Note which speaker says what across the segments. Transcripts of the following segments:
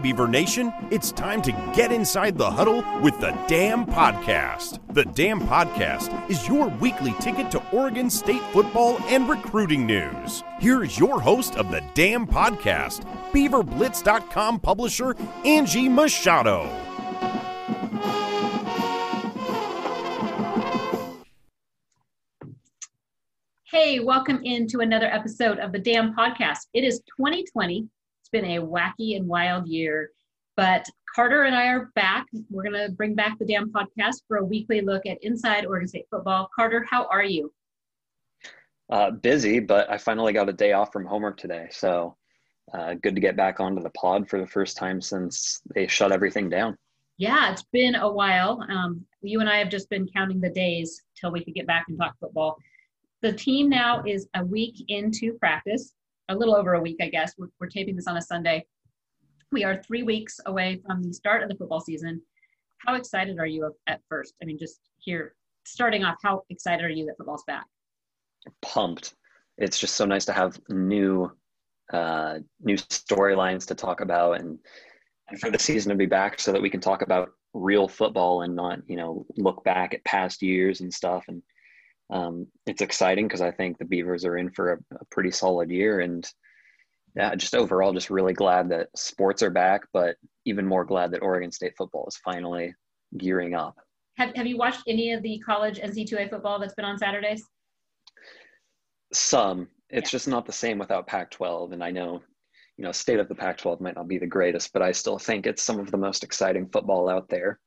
Speaker 1: Beaver Nation, it's time to get inside the huddle with the Dam Podcast. The Dam Podcast is your weekly ticket to Oregon State football and recruiting news. Here's your host of the Dam Podcast, BeaverBlitz.com publisher Angie Machado.
Speaker 2: Hey, welcome into another episode of the Dam Podcast. It is 2020 been a wacky and wild year. But Carter and I are back. We're going to bring back the Dam podcast for a weekly look at inside Oregon State football. Carter, how are you?
Speaker 3: Uh, busy, but I finally got a day off from homework today. So uh, good to get back onto the pod for the first time since they shut everything down.
Speaker 2: Yeah, it's been a while. Um, you and I have just been counting the days till we could get back and talk football. The team now is a week into practice a little over a week, I guess. We're, we're taping this on a Sunday. We are three weeks away from the start of the football season. How excited are you at first? I mean, just here, starting off, how excited are you that football's back?
Speaker 3: Pumped. It's just so nice to have new, uh, new storylines to talk about, and and for the season to be back, so that we can talk about real football and not, you know, look back at past years and stuff. And um, it's exciting because I think the Beavers are in for a, a, pretty solid year. And yeah, just overall, just really glad that sports are back, but even more glad that Oregon State football is finally gearing up.
Speaker 2: Have, have you watched any of the college NC2A football that's been on Saturdays?
Speaker 3: Some. It's yeah. just not the same without Pac 12. And I know, you know, state of the Pac 12 might not be the greatest, but I still think it's some of the most exciting football out there.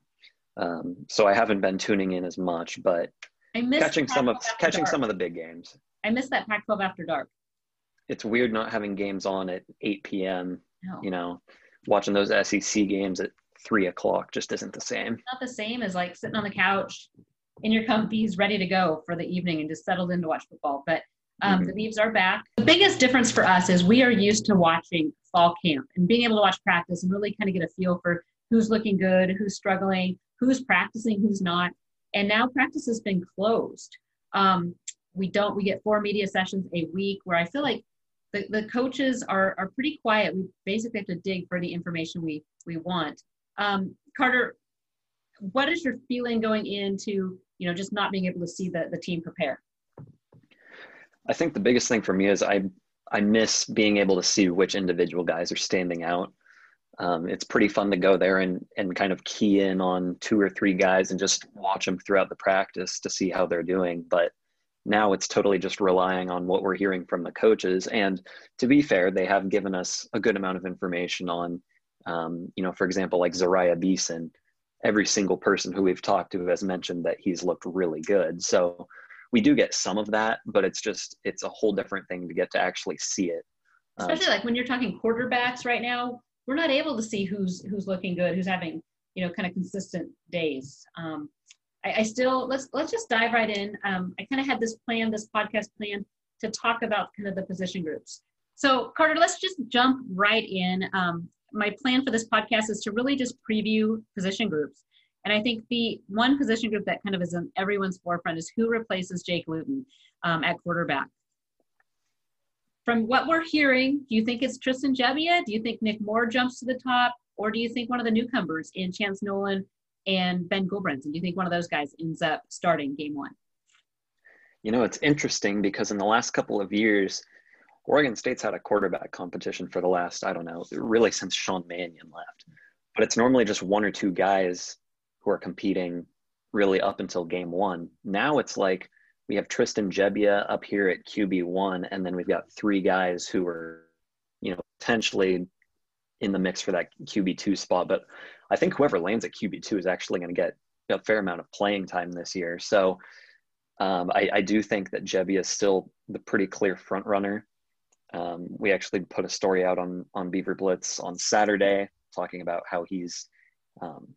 Speaker 3: Um, so I haven't been tuning in as much, but I miss catching some of catching dark. some of the big games.
Speaker 2: I miss that Pac-12 after dark.
Speaker 3: It's weird not having games on at 8 p.m. No. You know, watching those SEC games at three o'clock just isn't the same.
Speaker 2: It's not the same as like sitting on the couch in your comfies, ready to go for the evening and just settled in to watch football. But um, mm-hmm. the Beavs are back. The biggest difference for us is we are used to watching fall camp and being able to watch practice and really kind of get a feel for who's looking good, who's struggling, who's practicing, who's not and now practice has been closed. Um, we don't. We get four media sessions a week where I feel like the, the coaches are are pretty quiet. We basically have to dig for the information we we want. Um, Carter, what is your feeling going into you know just not being able to see the the team prepare?
Speaker 3: I think the biggest thing for me is I I miss being able to see which individual guys are standing out um, it's pretty fun to go there and, and kind of key in on two or three guys and just watch them throughout the practice to see how they're doing. But now it's totally just relying on what we're hearing from the coaches. And to be fair, they have given us a good amount of information on, um, you know, for example, like Zeriah Beason. Every single person who we've talked to has mentioned that he's looked really good. So we do get some of that, but it's just it's a whole different thing to get to actually see it.
Speaker 2: Especially um, like when you're talking quarterbacks right now, we're not able to see who's who's looking good, who's having you know kind of consistent days. Um, I, I still let's let's just dive right in. Um, I kind of had this plan, this podcast plan, to talk about kind of the position groups. So Carter, let's just jump right in. Um, my plan for this podcast is to really just preview position groups. And I think the one position group that kind of is in everyone's forefront is who replaces Jake Luton um, at quarterback from what we're hearing, do you think it's Tristan Gebbia? Do you think Nick Moore jumps to the top? Or do you think one of the newcomers in Chance Nolan and Ben Gulbranson? Do you think one of those guys ends up starting game one?
Speaker 3: You know, it's interesting because in the last couple of years, Oregon State's had a quarterback competition for the last, I don't know, really since Sean Mannion left. But it's normally just one or two guys who are competing really up until game one. Now it's like we have Tristan Gebbia up here at QB one, and then we've got three guys who are, you know, potentially in the mix for that QB two spot. But I think whoever lands at QB two is actually going to get a fair amount of playing time this year. So um, I, I, do think that Gebbia is still the pretty clear front runner. Um, we actually put a story out on on Beaver Blitz on Saturday talking about how he's um,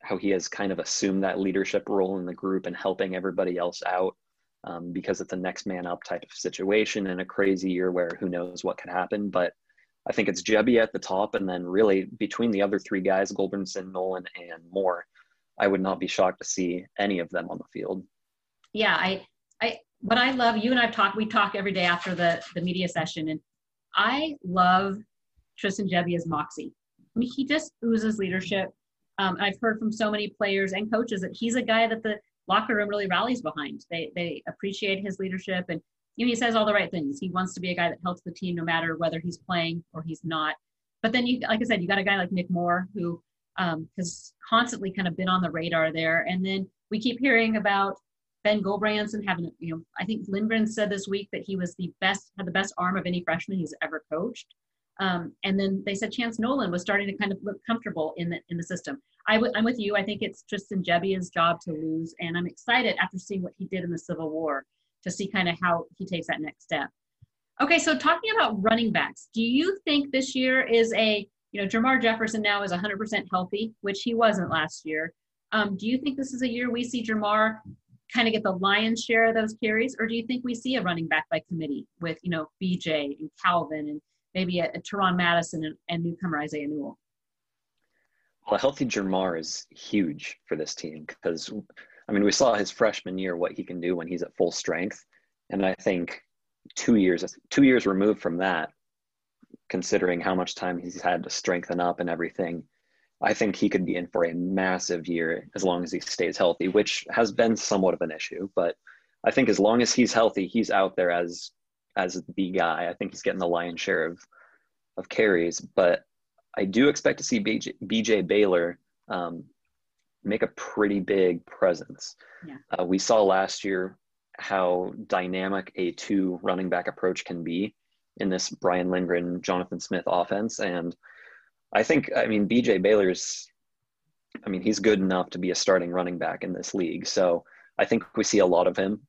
Speaker 3: how he has kind of assumed that leadership role in the group and helping everybody else out um, because it's a next man up type of situation in a crazy year where who knows what could happen. But I think it's Jebby at the top, and then really between the other three guys, Gulbranson, Nolan, and Moore, I would not be shocked to see any of them on the field.
Speaker 2: Yeah, I, I, what I love, you and I've talked, we talk every day after the the media session, and I love Tristan Gebbia's moxie. I mean, he just oozes leadership. Um, I've heard from so many players and coaches that he's a guy that the locker room really rallies behind. They they appreciate his leadership, and you know, he says all the right things. He wants to be a guy that helps the team no matter whether he's playing or he's not. But then you, like I said, you got a guy like Nick Moore who um, has constantly kind of been on the radar there. And then we keep hearing about Ben Gulbranson having, you know, I think Lindgren said this week that he was the best, had the best arm of any freshman he's ever coached. Um, and then they said Chance Nolan was starting to kind of look comfortable in the in the system. i w- I'm with you. I think it's Tristan Gebbia's job to lose, and I'm excited after seeing what he did in the Civil War to see kind of how he takes that next step. Okay, so talking about running backs, do you think this year is a you know Jermar Jefferson now is 100% healthy, which he wasn't last year. Um, do you think this is a year we see Jermar kind of get the lion's share of those carries, or do you think we see a running back by committee with you know BJ and Calvin and maybe a, a Teron Madison and, and newcomer Isaiah Newell?
Speaker 3: Well, a healthy Jermar is huge for this team because, I mean, we saw his freshman year what he can do when he's at full strength, and I think two years two years removed from that, considering how much time he's had to strengthen up and everything, I think he could be in for a massive year as long as he stays healthy, which has been somewhat of an issue. But I think as long as he's healthy, he's out there as as the guy. I think he's getting the lion's share of of carries. But I do expect to see BJ, BJ Baylor um, make a pretty big presence. Yeah. Uh, we saw last year how dynamic a two running back approach can be in this Brian Lindgren, Jonathan Smith offense. And I think, I mean, BJ Baylor's, I mean, he's good enough to be a starting running back in this league. So I think we see a lot of him.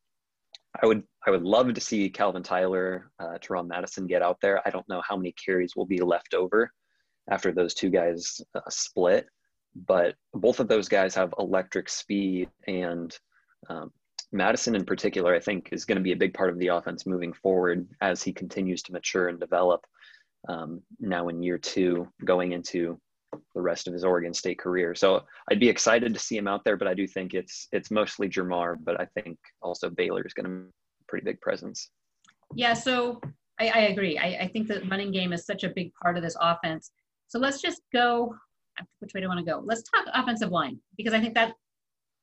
Speaker 3: I would, I would love to see Calvin Tyler, uh, Teron Madison get out there. I don't know how many carries will be left over after those two guys uh, split, but both of those guys have electric speed and um, Madison in particular, I think, is going to be a big part of the offense moving forward as he continues to mature and develop. Um, now in year two, going into the rest of his Oregon State career. So I'd be excited to see him out there, but I do think it's it's mostly Jermar, but I think also Baylor is going to pretty big presence.
Speaker 2: Yeah, so I, I agree. I, I think the running game is such a big part of this offense. So let's just go. Which way do I want to go? Let's talk offensive line because I think that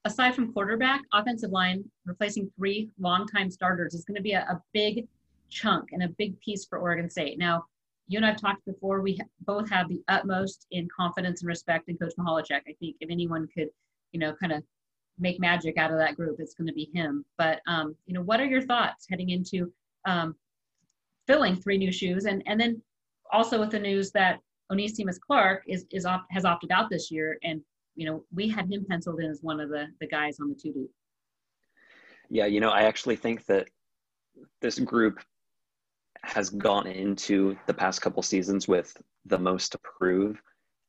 Speaker 2: aside from quarterback, offensive line replacing three longtime starters is going to be a, a, big chunk and a big piece for Oregon State. Now, you and I've talked before. We both have the utmost in confidence and respect in Coach Michalczik. I think if anyone could, you know, kind of make magic out of that group, it's going to be him. But um, you know, what are your thoughts heading into um, filling three new shoes, and and then also with the news that Onesimus Clark is is op- has opted out this year, and you know, we had him penciled in as one of the the guys on the two deep.
Speaker 3: Yeah, you know, I actually think that this group has gone into the past couple seasons with the most to prove,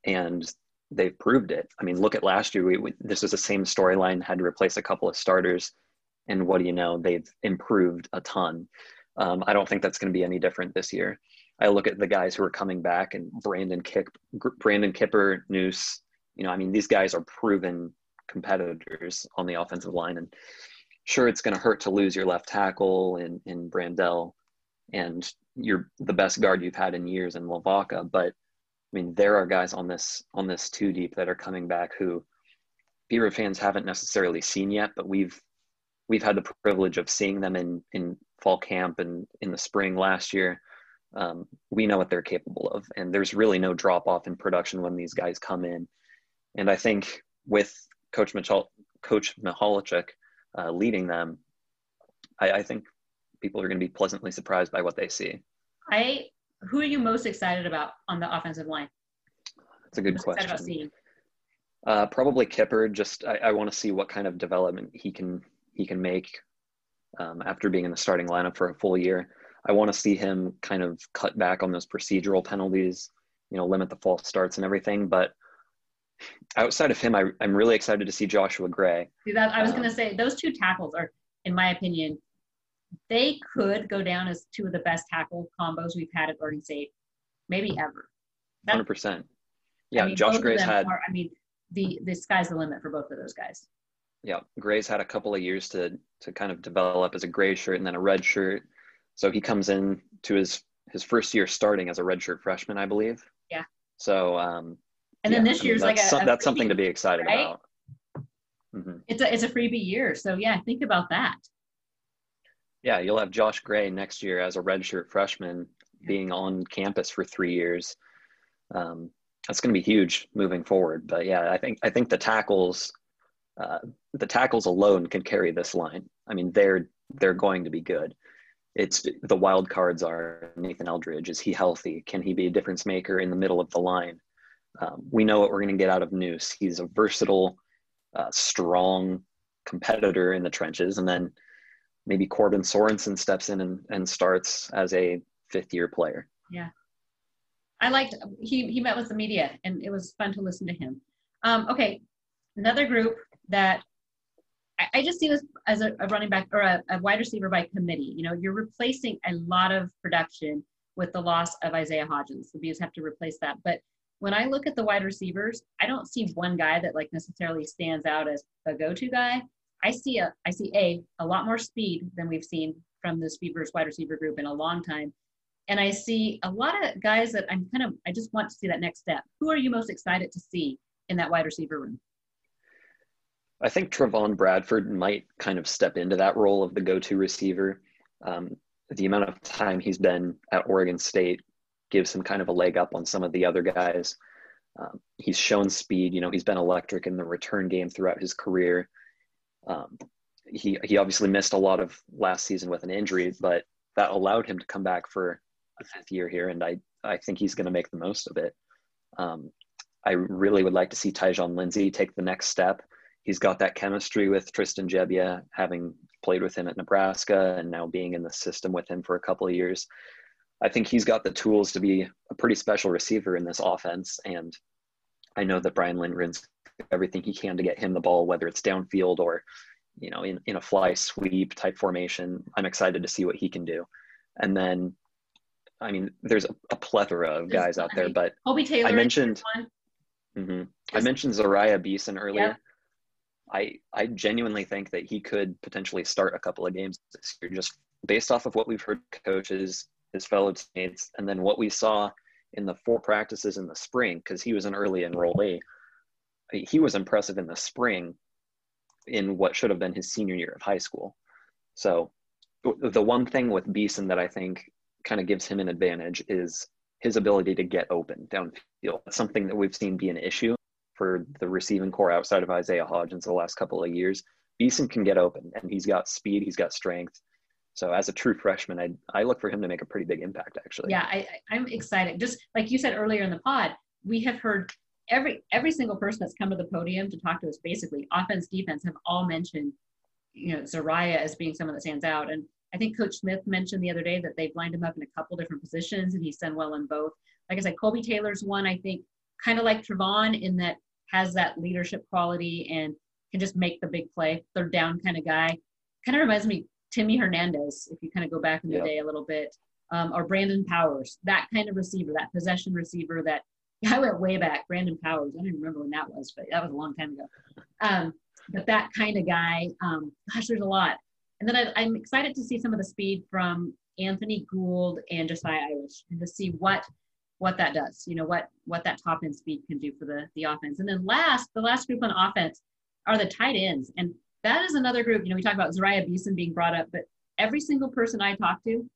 Speaker 3: and they've proved it. I mean, look at last year. We, we this was the same storyline. Had to replace a couple of starters, and what do you know? They've improved a ton. Um, I don't think that's going to be any different this year. I look at the guys who are coming back, and Brandon Kipp, Brandon Kipper, Nous, you know, I mean, these guys are proven competitors on the offensive line, and sure, it's going to hurt to lose your left tackle in in Brandel, and you're the best guard you've had in years in Lavaka. But I mean, there are guys on this on this two deep that are coming back who Beaver fans haven't necessarily seen yet, but we've we've had the privilege of seeing them in in fall camp and in the spring last year. Um, we know what they're capable of, and there's really no drop off in production when these guys come in. And I think with Coach Michal, Coach Michalczik uh, leading them, I, I think people are going to be pleasantly surprised by what they see.
Speaker 2: I who are you most excited about on the offensive line?
Speaker 3: That's a good question. Uh, probably Kipper. Just I, I want to see what kind of development he can he can make um, after being in the starting lineup for a full year. I want to see him kind of cut back on those procedural penalties, you know, limit the false starts and everything. But outside of him, I, am really excited to see Joshua Gray.
Speaker 2: See that I was um, going to say those two tackles are, in my opinion, they could go down as two of the best tackle combos we've had at Oregon State, maybe ever.
Speaker 3: Hundred percent. Yeah, I mean, Josh Gray's had.
Speaker 2: Are, I mean, the the sky's the limit for both of those guys.
Speaker 3: Yeah, Gray's had a couple of years to to kind of develop as a gray shirt and then a red shirt. So he comes in to his his first year starting as a redshirt freshman, I believe.
Speaker 2: Yeah.
Speaker 3: So um,
Speaker 2: And then this year's like a,
Speaker 3: some,
Speaker 2: a
Speaker 3: that's something to be excited
Speaker 2: right?
Speaker 3: about. Mhm.
Speaker 2: It's a it's a freebie year. So yeah, think about that.
Speaker 3: Yeah, you'll have Josh Gray next year as a redshirt freshman being on campus for three years. Um, that's going to be huge moving forward. But yeah, I think I think the tackles, uh, the tackles alone can carry this line. I mean, they're they're going to be good. It's the wild cards are Nathan Eldridge. Is he healthy? Can he be a difference maker in the middle of the line? Um, we know what we're going to get out of Nous. He's a versatile, uh, strong competitor in the trenches, and then maybe Corbin Sorensen steps in and, and starts as a fifth year player. Yeah.
Speaker 2: I liked he he met with the media and it was fun to listen to him. Um, okay, another group that I, I just see this as a, a running back or a, a wide receiver by committee. You know, you're replacing a lot of production with the loss of Isaiah Hodgins. The Bees have to replace that. But when I look at the wide receivers, I don't see one guy that like necessarily stands out as a go-to guy. I see a I see a a lot more speed than we've seen from this Beavers wide receiver group in a long time. And I see a lot of guys that I'm kind of I just want to see that next step. Who are you most excited to see in that wide receiver room?
Speaker 3: I think Trevon Bradford might kind of step into that role of the go-to receiver. Um, the amount of time he's been at Oregon State gives him kind of a leg up on some of the other guys. Um, he's shown speed. You know, he's been electric in the return game throughout his career. Um, he he obviously missed a lot of last season with an injury, but that allowed him to come back for a fifth year here, and I I think he's going to make the most of it. Um, I really would like to see Tyjon Lindsey take the next step. He's got that chemistry with Tristan Gebbia, having played with him at Nebraska and now being in the system with him for a couple of years. I think he's got the tools to be a pretty special receiver in this offense. And I know that Brian Lindgren's everything he can to get him the ball, whether it's downfield or, you know, in, in a fly sweep type formation. I'm excited to see what he can do. And then, I mean, there's a, a plethora of
Speaker 2: There's
Speaker 3: guys out there, but
Speaker 2: Taylor.
Speaker 3: I mentioned,
Speaker 2: one.
Speaker 3: hmm I mentioned Zeriah Beason earlier. I I genuinely think that he could potentially start a couple of games this year, just based off of what we've heard coaches, his fellow teammates, and then what we saw in the four practices in the spring, because he was an early enrollee. He was impressive in the spring, in what should have been his senior year of high school. So, the one thing with Beason that I think kind of gives him an advantage is his ability to get open downfield. Something that we've seen be an issue for the receiving corps outside of Isaiah Hodgins the last couple of years. Beason can get open and he's got speed, he's got strength. So as a true freshman, I I look for him to make a pretty big impact actually.
Speaker 2: Yeah, I, I'm excited. Just like you said earlier in the pod, we have heard every every single person that's come to the podium to talk to us, basically offense, defense, have all mentioned, you know, Zeriah as being someone that stands out. And I think Coach Smith mentioned the other day that they've lined him up in a couple different positions, and he's done well in both. Like I said, Colby Taylor's one I think kind of like Trevon in that has that leadership quality and can just make the big play, third down kind of guy. Kind of reminds me Timmy Hernandez, if you kind of go back in the
Speaker 3: Yep.
Speaker 2: day a little bit, um, or Brandon Powers, that kind of receiver, that possession receiver that I went way back. Brandon Powers, I don't even remember when that was, but that was a long time ago. Um, but that kind of guy, um, gosh, there's a lot. And then I, I'm excited to see some of the speed from Anthony Gould and Josiah Irish, and to see what what that does. You know what what that top end speed can do for the the offense. And then last, the last group on offense are the tight ends, and that is another group. You know, we talk about Zeriah Beason being brought up, but every single person I talk to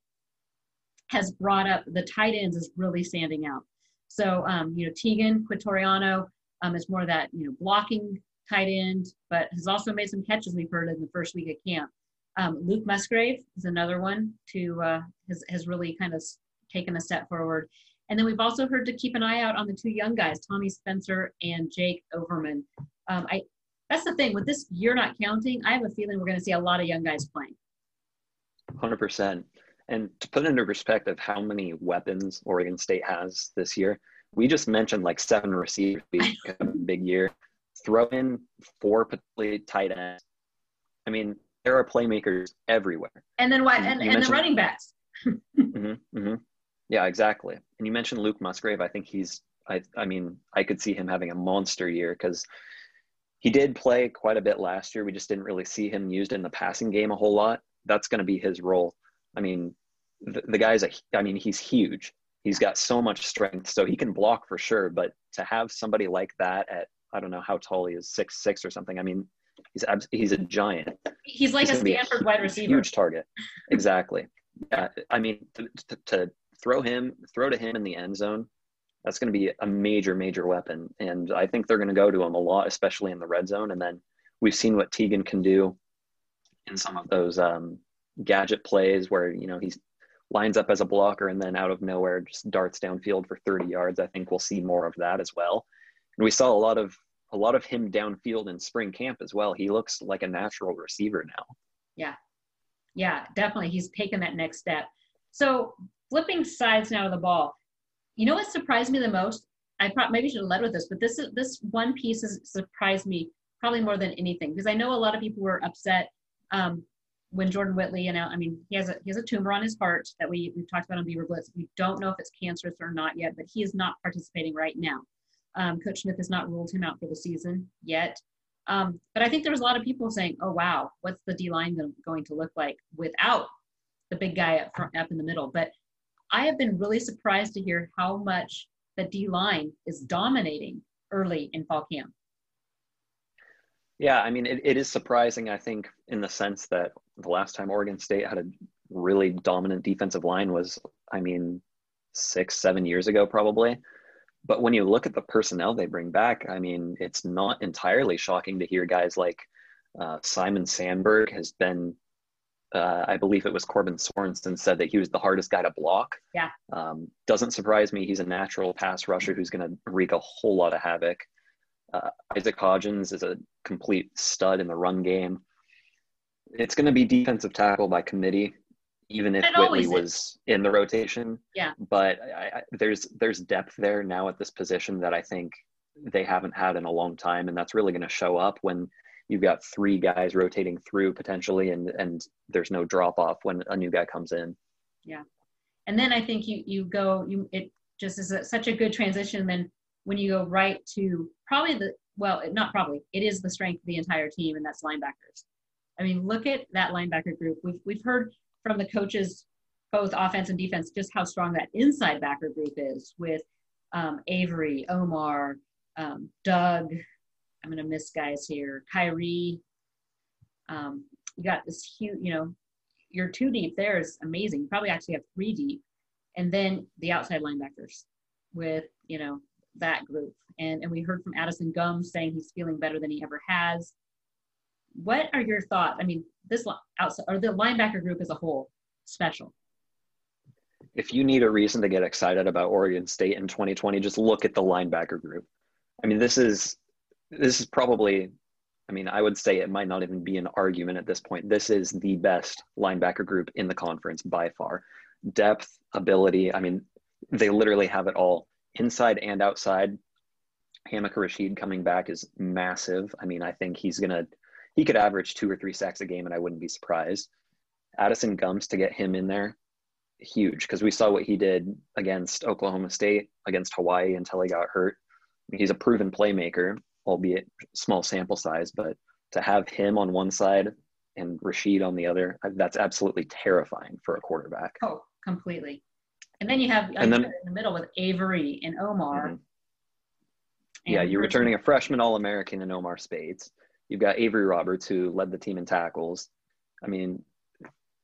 Speaker 2: has brought up the tight ends is really standing out. So, um, you know, Teagan Quitoriano um, is more of that, you know, blocking tight end, but has also made some catches we've heard in the first week of camp. Um, Luke Musgrave is another one to uh, has, has really kind of taken a step forward. And then we've also heard to keep an eye out on the two young guys, Tommy Spencer and Jake Overman. Um, I that's the thing with this year not counting. I have a feeling we're going to see a lot of young guys playing.
Speaker 3: Hundred percent. And to put it into perspective how many weapons Oregon State has this year, we just mentioned like seven receivers, we have a big year. Throw in four potentially tight ends. I mean, there are playmakers everywhere.
Speaker 2: And then what?
Speaker 3: You-
Speaker 2: And, and the running backs.
Speaker 3: hmm hmm Yeah, exactly. And you mentioned Luke Musgrave. I think he's. I. I mean, I could see him having a monster year because he did play quite a bit last year. We just didn't really see him used in the passing game a whole lot. That's going to be his role. I mean, the, the guy's a. I mean, he's huge. He's got so much strength, so he can block for sure. But to have somebody like that at I don't know how tall he is, six six or something. I mean, he's he's a giant.
Speaker 2: He's like he's a Stanford a wide receiver.
Speaker 3: Huge target. Exactly. yeah, I mean, to, to, to throw him, throw to him in the end zone, that's going to be a major, major weapon. And I think they're going to go to him a lot, especially in the red zone. And then we've seen what Teagan can do in some of those um, gadget plays where, you know, he lines up as a blocker and then out of nowhere just darts downfield for 30 yards. I think we'll see more of that as well. And we saw a lot of a lot of him downfield in spring camp as well. He looks like a natural receiver now.
Speaker 2: Yeah. Yeah, definitely. He's taken that next step. So flipping sides now of the ball, you know what surprised me the most? I probably maybe should have led with this, but this is this one piece has surprised me probably more than anything because I know a lot of people were upset um, when Jordan Whitley, know, I mean, he has a he has a tumor on his heart that we we've talked about on Beaver Blitz. We don't know if it's cancerous or not yet, but he is not participating right now. Um, Coach Smith has not ruled him out for the season yet. Um, but I think there was a lot of people saying, "Oh wow, what's the D line going to look like without the big guy up front, up in the middle?" But I have been really surprised to hear how much the D line is dominating early in fall camp.
Speaker 3: Yeah, I mean, it, it is surprising, I think, in the sense that the last time Oregon State had a really dominant defensive line was, I mean, six, seven years ago, probably. But when you look at the personnel they bring back, I mean, it's not entirely shocking to hear guys like uh, Simon Sandberg has been uh, I believe it was Corbin Sorensen said that he was the hardest guy to block.
Speaker 2: Yeah.
Speaker 3: Um, doesn't surprise me. He's a natural pass rusher who's going to wreak a whole lot of havoc. Uh, Isaac Hodgins is a complete stud in the run game. It's going to be defensive tackle by committee, even if it Whitley was in the rotation.
Speaker 2: Yeah.
Speaker 3: But I, I, there's there's depth there now at this position that I think they haven't had in a long time, and that's really going to show up when you've got three guys rotating through potentially and and there's no drop off when a new guy comes in.
Speaker 2: Yeah. And then i think you you go you it just is a, such a good transition then when you go right to probably the well not probably it is the strength of the entire team and that's linebackers. I mean look at that linebacker group. We've, we've heard from the coaches both offense and defense just how strong that inside backer group is with um, avery omar um, doug I'm going to miss guys here. Kyrie, um, you got this huge, you know, your two deep there is amazing. You probably actually have three deep. And then the outside linebackers with, you know, that group. And, and we heard from Addison Gumbs saying he's feeling better than he ever has. What are your thoughts? I mean, this outside or the linebacker group as a whole, special.
Speaker 3: If you need a reason to get excited about Oregon State in 2020, just look at the linebacker group. I mean, this is this is probably I mean, I would say it might not even be an argument at this point. This is the best linebacker group in the conference by far. Depth, ability, I mean, they literally have it all inside and outside. Hamilcar Rashed coming back is massive. I mean, I think he's going to, he could average two or three sacks a game and I wouldn't be surprised. Addison Gumbs to get him in there, huge, because we saw what he did against Oklahoma State, against Hawaii until he got hurt. He's a proven playmaker albeit small sample size, but to have him on one side and Rashed on the other, that's absolutely terrifying for a quarterback.
Speaker 2: Oh, completely. And then you have and then, in the middle with Avery and Omar. Mm-hmm.
Speaker 3: And yeah, you're returning a freshman All American in Omar Speights. You've got Avery Roberts, who led the team in tackles. I mean,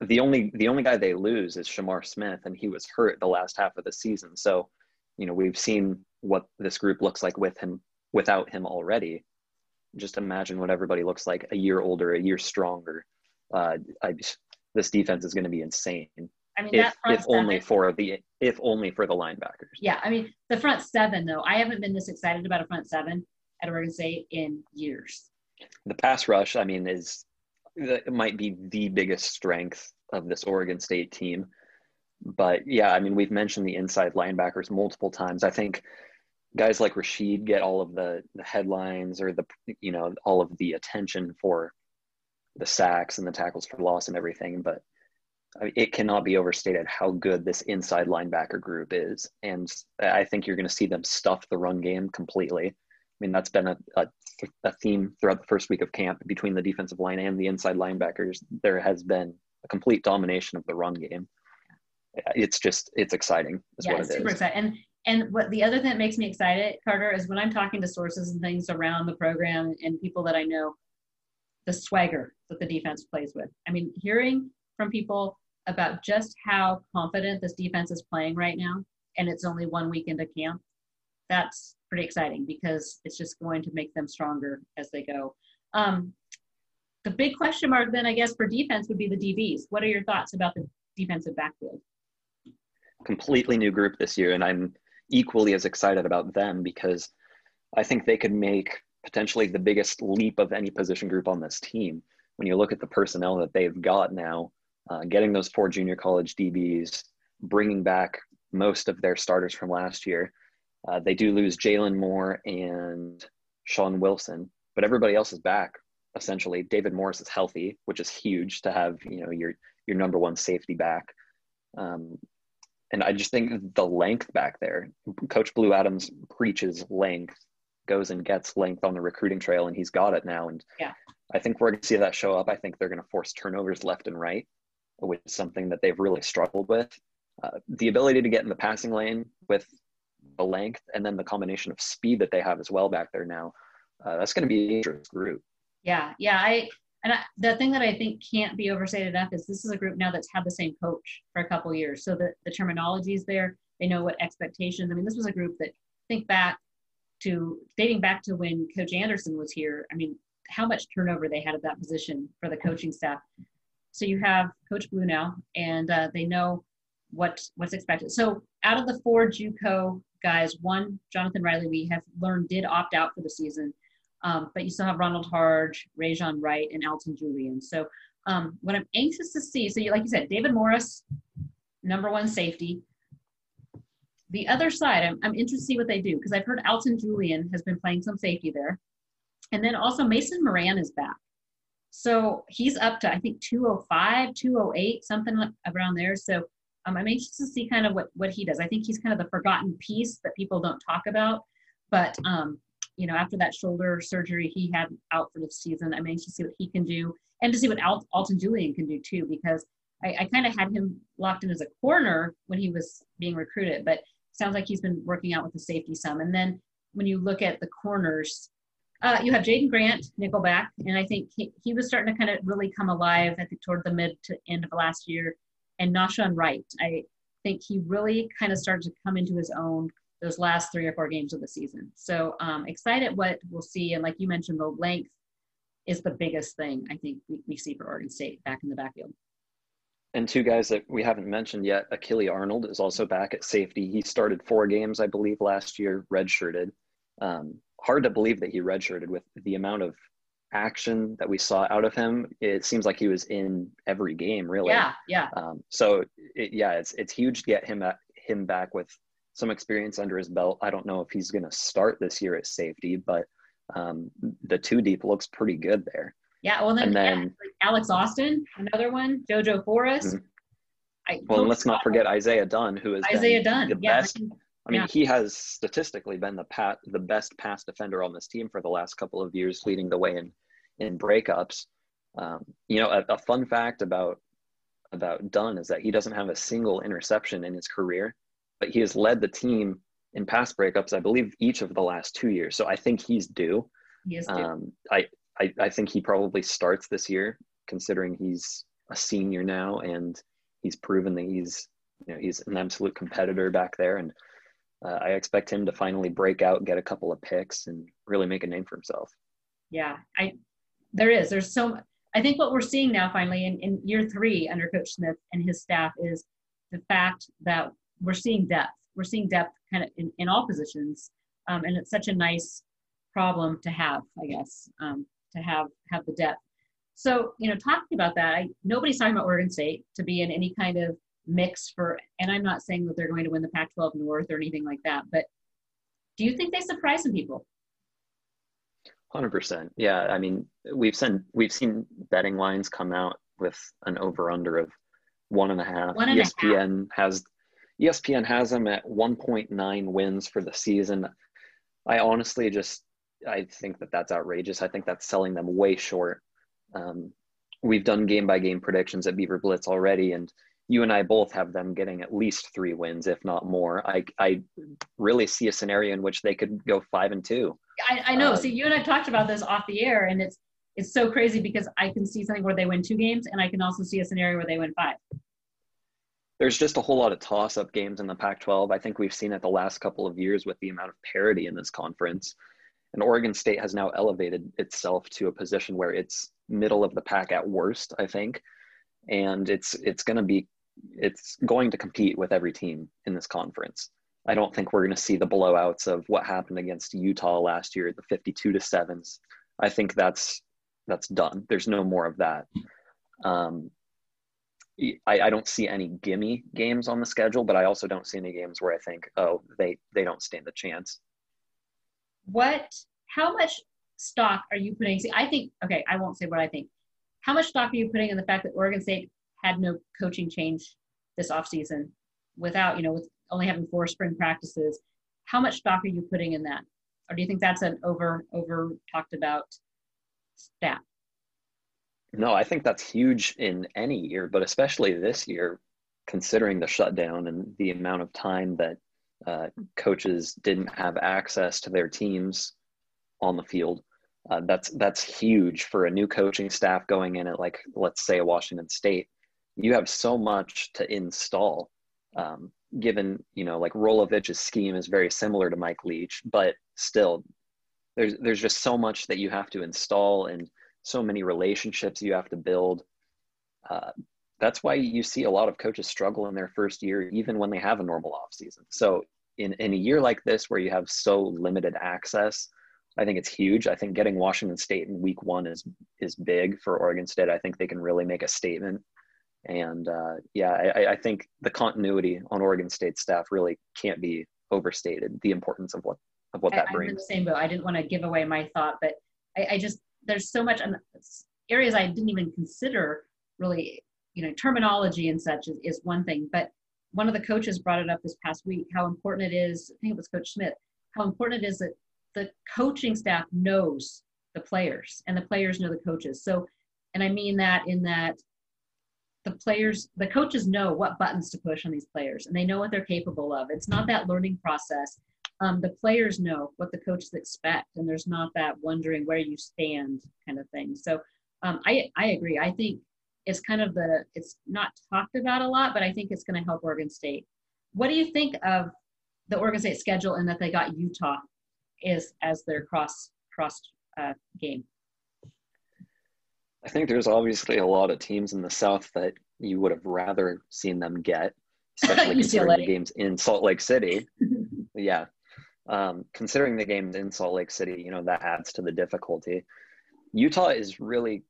Speaker 3: the only the only guy they lose is Shamar Smith, and he was hurt the last half of the season. So, you know, we've seen what this group looks like with him without him already. Just imagine what everybody looks like a year older, a year stronger. Uh, I, this defense is going to be insane.
Speaker 2: I mean,
Speaker 3: if, if only for the if only for the linebackers.
Speaker 2: Yeah, I mean, the front seven though. I haven't been this excited about a front seven at Oregon State in years.
Speaker 3: The pass rush, I mean, is it might be the biggest strength of this Oregon State team. But yeah, I mean, we've mentioned the inside linebackers multiple times. I think guys like Rashed get all of the, the headlines or the you know all of the attention for the sacks and the tackles for loss and everything, but it cannot be overstated how good this inside linebacker group is, and I think you're going to see them stuff the run game completely. I mean that's been a, a, a theme throughout the first week of camp between the defensive line and the inside linebackers. There has been a complete domination of the run game. it's just it's exciting. Is
Speaker 2: yeah,
Speaker 3: what it
Speaker 2: super
Speaker 3: is.
Speaker 2: exciting. And and what the other thing that makes me excited, Carter, is when I'm talking to sources and things around the program and people that I know, the swagger that the defense plays with. I mean, hearing from people about just how confident this defense is playing right now, and it's only one week into camp, that's pretty exciting because it's just going to make them stronger as they go. Um, the big question mark then, I guess, for defense would be the DBs. What are your thoughts about the defensive backfield?
Speaker 3: Completely new group this year, and I'm equally as excited about them because I think they could make potentially the biggest leap of any position group on this team. When you look at the personnel that they've got now, uh, getting those four junior college DBs, bringing back most of their starters from last year. Uh, they do lose Jalen Moore and Sean Wilson, but everybody else is back. Essentially, David Morris is healthy, which is huge to have you know your your number one safety back. Um, and I just think the length back there, Coach Blue Adams preaches length, goes and gets length on the recruiting trail, and he's got it now. And
Speaker 2: yeah.
Speaker 3: I think we're going to see that show up. I think they're going to force turnovers left and right, which is something that they've really struggled with. Uh, the ability to get in the passing lane with the length and then the combination of speed that they have as well back there now, uh, that's going to be a dangerous group.
Speaker 2: Yeah, yeah. I and I, the thing that I think can't be overstated enough is this is a group now that's had the same coach for a couple years, so the the terminology is there. They know what expectations. I mean, this was a group that think back to dating back to when Coach Anderson was here. I mean, how much turnover they had at that position for the coaching staff. So you have Coach Blue now, and uh, they know what what's expected. So out of the four JUCO guys, one Jonathan Riley we have learned did opt out for the season, um, but you still have Ronald Hardge, Rejzohn Wright, and Alton Julian. So um, what I'm anxious to see, so you, like you said, David Morris, number one safety. The other side, I'm, I'm interested to see what they do because I've heard Alton Julian has been playing some safety there. And then also Mason Moran is back. So he's up to, I think, 205, 208, something around there. So um, I'm anxious to see kind of what, what he does. I think he's kind of the forgotten piece that people don't talk about. But, um, you know, after that shoulder surgery he had out for the season, I'm anxious to see what he can do and to see what Al- Alton Julian can do too, because I, I kind of had him locked in as a corner when he was being recruited, but sounds like he's been working out with the safety some. And then when you look at the corners, uh, you have Jaydon Grant, nickelback, and I think he, he was starting to kind of really come alive. I think toward the mid to end of last year, and Nahshon Wright. I think he really kind of started to come into his own those last three or four games of the season. So um, excited what we'll see. And like you mentioned, the length is the biggest thing I think we, we see for Oregon State back in the backfield.
Speaker 3: And two guys that we haven't mentioned yet, Akili Arnold is also back at safety. He started four games, I believe, last year, redshirted. Um, hard to believe that he redshirted with the amount of action that we saw out of him. It seems like he was in every game, really.
Speaker 2: Yeah, yeah.
Speaker 3: Um, so it, yeah, it's it's huge to get him at, him back with some experience under his belt. I don't know if he's going to start this year at safety, but um, the two deep looks pretty good there.
Speaker 2: Yeah, well then, and then yeah, like Alex Austin, another one, JoJo Forrest. Mm-hmm.
Speaker 3: I, well, let's not forget Isaiah Dunn, who is
Speaker 2: Isaiah Dunn,
Speaker 3: the
Speaker 2: yeah,
Speaker 3: best. I mean, yeah. he has statistically been the pat, the best pass defender on this team for the last couple of years, leading the way in in breakups. Um, you know, a, a, fun fact about about Dunn is that he doesn't have a single interception in his career, but he has led the team in pass breakups, I believe, each of the last two years. So I think he's due.
Speaker 2: He is due.
Speaker 3: Um, I, I I think he probably starts this year, considering he's a senior now and he's proven that he's you know he's an absolute competitor back there and uh, I expect him to finally break out, get a couple of picks, and really make a name for himself.
Speaker 2: Yeah, I there is. There's so. I think what we're seeing now, finally, in, in year three under Coach Smith and his staff, is the fact that we're seeing depth. We're seeing depth kind of in, in all positions, um, and it's such a nice problem to have, I guess, um, to have have the depth. So, you know, talking about that, I, nobody's talking about Oregon State to be in any kind of mix for, and I'm not saying that they're going to win the Pac 12 North or anything like that, but do you think they surprise some people?
Speaker 3: Hundred percent. Yeah, I mean, we've seen we've seen betting lines come out with an over under of one and a half.
Speaker 2: One and
Speaker 3: ESPN
Speaker 2: a half.
Speaker 3: has ESPN has them at one point nine wins for the season. I honestly just I think that that's outrageous. I think that's selling them way short. Um, we've done game by game predictions at Beaver Blitz already, and you and I both have them getting at least three wins, if not more. I I really see a scenario in which they could go five and two.
Speaker 2: I, I know. Um, See, you and I talked about this off the air, and it's it's so crazy because I can see something where they win two games, and I can also see a scenario where they win five.
Speaker 3: There's just a whole lot of toss-up games in the Pac-12. I think we've seen it the last couple of years with the amount of parity in this conference. And Oregon State has now elevated itself to a position where it's middle of the pack at worst, I think. And it's it's going to be it's going to compete with every team in this conference. I don't think we're going to see the blowouts of what happened against Utah last year, the 52 to sevens. I think that's that's done. There's no more of that. Um, I, I, don't see any gimme games on the schedule, but I also don't see any games where I think, oh, they they don't stand a chance.
Speaker 2: What? How much stock are you putting? See, I think okay. I won't say what I think. How much stock are you putting in the fact that Oregon State had no coaching change this offseason without, you know, with only having four spring practices? How much stock are you putting in that? Or do you think that's an over over talked about stat?
Speaker 3: No, I think that's huge in any year, but especially this year, considering the shutdown and the amount of time that uh, coaches didn't have access to their teams on the field. Uh, that's that's huge for a new coaching staff going in at like let's say Washington State. You have so much to install. Um, given you know like Rolovich's scheme is very similar to Mike Leach, but still, there's there's just so much that you have to install and so many relationships you have to build. Uh, that's why you see a lot of coaches struggle in their first year, even when they have a normal off season. So in, in a year like this, where you have so limited access, I think it's huge. I think getting Washington State in week one is, is big for Oregon State. I think they can really make a statement. And uh, yeah, I, I think the continuity on Oregon State staff really can't be overstated. The importance of what of what that
Speaker 2: I,
Speaker 3: brings.
Speaker 2: I'm in the same boat. I didn't want to give away my thought, but I, I just there's so much areas I didn't even consider really you know terminology and such is, is one thing but one of the coaches brought it up this past week how important it is i think it was coach smith how important it is that the coaching staff knows the players and the players know the coaches. So and i mean that in that the players the coaches know what buttons to push on these players and they know what they're capable of. It's not that learning process um, the players know what the coaches expect and there's not that wondering where you stand kind of thing so um, I, I agree i think it's kind of the it's not talked about a lot, but I think it's going to help Oregon State. What do you think of the Oregon State schedule and that they got Utah is as their cross cross uh, game?
Speaker 3: I think there's obviously a lot of teams in the South that you would have rather seen them get, especially considering the games in Salt Lake City. yeah, um, considering the games in Salt Lake City, you know that adds to the difficulty. Utah is really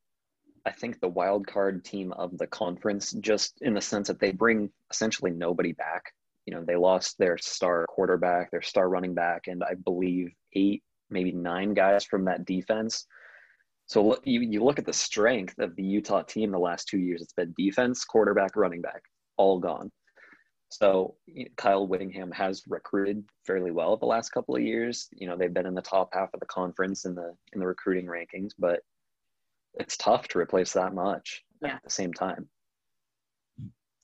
Speaker 3: I think, the wild card team of the conference, just in the sense that they bring essentially nobody back. You know, they lost their star quarterback, their star running back, and I believe eight, maybe nine guys from that defense. So you, you look at the strength of the Utah team the last two years, it's been defense, quarterback, running back, all gone. So Kyle Whittingham has recruited fairly well the last couple of years. You know, they've been in the top half of the conference in the in the recruiting rankings, but it's tough to replace that much yeah. at the same time.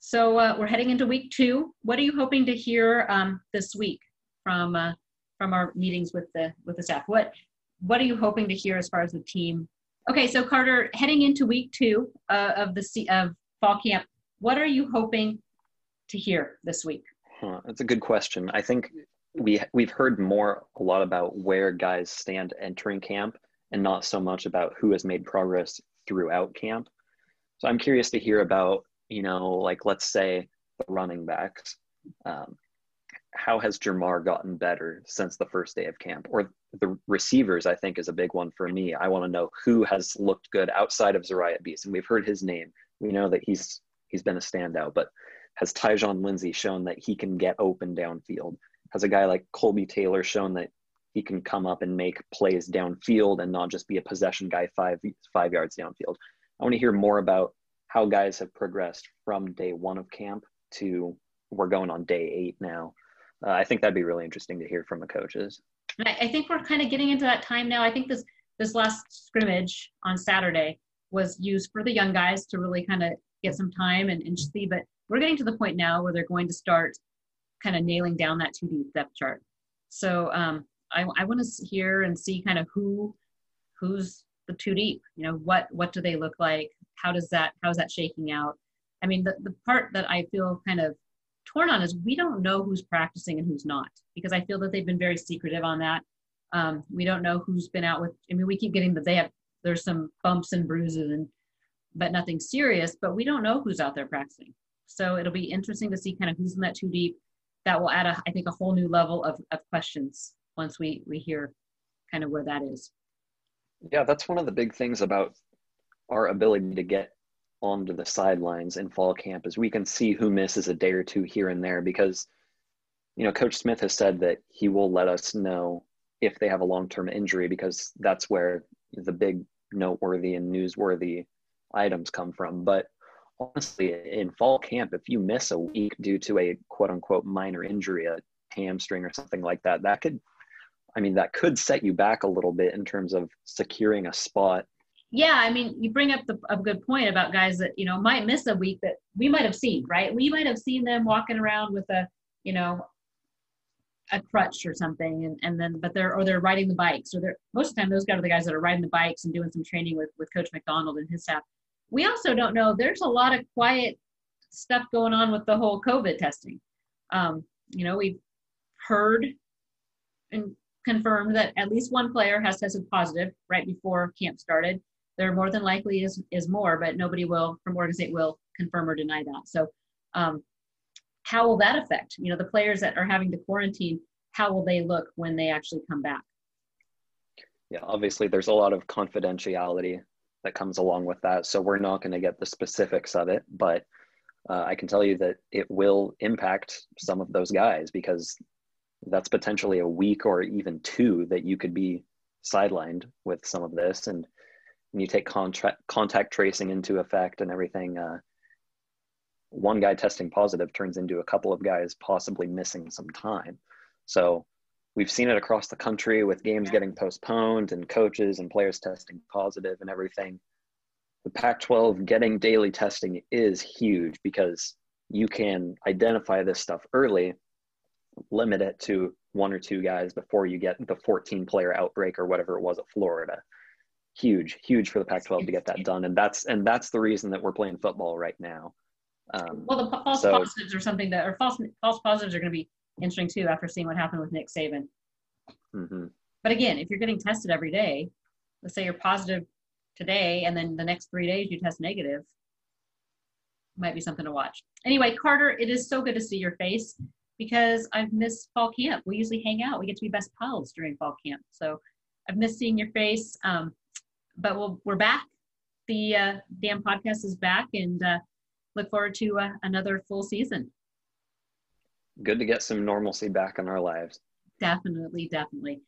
Speaker 2: So uh, we're heading into week two. What are you hoping to hear um, this week from uh, from our meetings with the with the staff? What what are you hoping to hear as far as the team? Okay, so Carter, heading into week two uh, of the of fall camp, what are you hoping to hear this week?
Speaker 3: Huh, that's a good question. I think we we've heard more a lot about where guys stand entering camp and not so much about who has made progress throughout camp. So I'm curious to hear about, you know, like let's say the running backs. Um, how has Jermar gotten better since the first day of camp? Or the receivers, I think, is a big one for me. I want to know who has looked good outside of Zariah Beast, and we've heard his name. We know that he's he's been a standout, but has Tyjon Lindsey shown that he can get open downfield? Has a guy like Colby Taylor shown that he can come up and make plays downfield and not just be a possession guy five five yards downfield. I want to hear more about how guys have progressed from day one of camp to we're going on day eight now. Uh, I think that'd be really interesting to hear from the coaches.
Speaker 2: I think we're kind of getting into that time now. I think this this last scrimmage on Saturday was used for the young guys to really kind of get some time and, and see. But we're getting to the point now where they're going to start kind of nailing down that two deep depth chart. So um, I, I want to hear and see kind of who who's the two deep. You know, what what do they look like? How does that how is that shaking out? I mean, the, the part that I feel kind of torn on is we don't know who's practicing and who's not because I feel that they've been very secretive on that. Um, we don't know who's been out with. I mean, we keep getting that they have there's some bumps and bruises and but nothing serious. But we don't know who's out there practicing. So it'll be interesting to see kind of who's in that two deep. That will add, a, I think, a whole new level of, of questions once we we hear kind of where that is.
Speaker 3: Yeah, that's one of the big things about our ability to get onto the sidelines in fall camp is we can see who misses a day or two here and there because you know coach smith has said that he will let us know if they have a long-term injury because that's where the big noteworthy and newsworthy items come from but honestly in fall camp if you miss a week due to a quote unquote minor injury a hamstring or something like that that could i mean that could set you back a little bit in terms of securing a spot
Speaker 2: yeah, I mean, you bring up the, a good point about guys that you know might miss a week that we might have seen, right? We might have seen them walking around with a, you know, a crutch or something, and and then but they're or they're riding the bikes, or they're most of the time those guys are the guys that are riding the bikes and doing some training with with Coach McDonald and his staff. We also don't know. There's a lot of quiet stuff going on with the whole COVID testing. Um, you know, we've heard and confirmed that at least one player has tested positive right before camp started there more than likely is is more, but nobody will from Oregon State will confirm or deny that. So, um, how will that affect you know the players that are having to quarantine? How will they look when they actually come back?
Speaker 3: Yeah, obviously there's a lot of confidentiality that comes along with that, so we're not going to get the specifics of it, but uh, I can tell you that it will impact some of those guys because that's potentially a week or even two that you could be sidelined with some of this and and you take contact contact tracing into effect and everything, uh, one guy testing positive turns into a couple of guys possibly missing some time. So we've seen it across the country with games getting postponed and coaches and players testing positive and everything. The Pac 12 getting daily testing is huge because you can identify this stuff early, limit it to one or two guys before you get the 14 player outbreak or whatever it was at Florida huge, huge for the Pac-12 to get that done, and that's and that's the reason that we're playing football right now.
Speaker 2: Um, well, the false so, positives are something that, or false false positives are going to be interesting too after seeing what happened with Nick Saban. Mm-hmm. But again, if you're getting tested every day, let's say you're positive today, and then the next three days you test negative, might be something to watch. Anyway, Carter, it is so good to see your face because I've missed fall camp. We usually hang out. We get to be best pals during fall camp, so I've missed seeing your face. Um, but we'll, we're back. The uh, Dam podcast is back and uh, look forward to uh, another full season.
Speaker 3: Good to get some normalcy back in our lives.
Speaker 2: Definitely, definitely.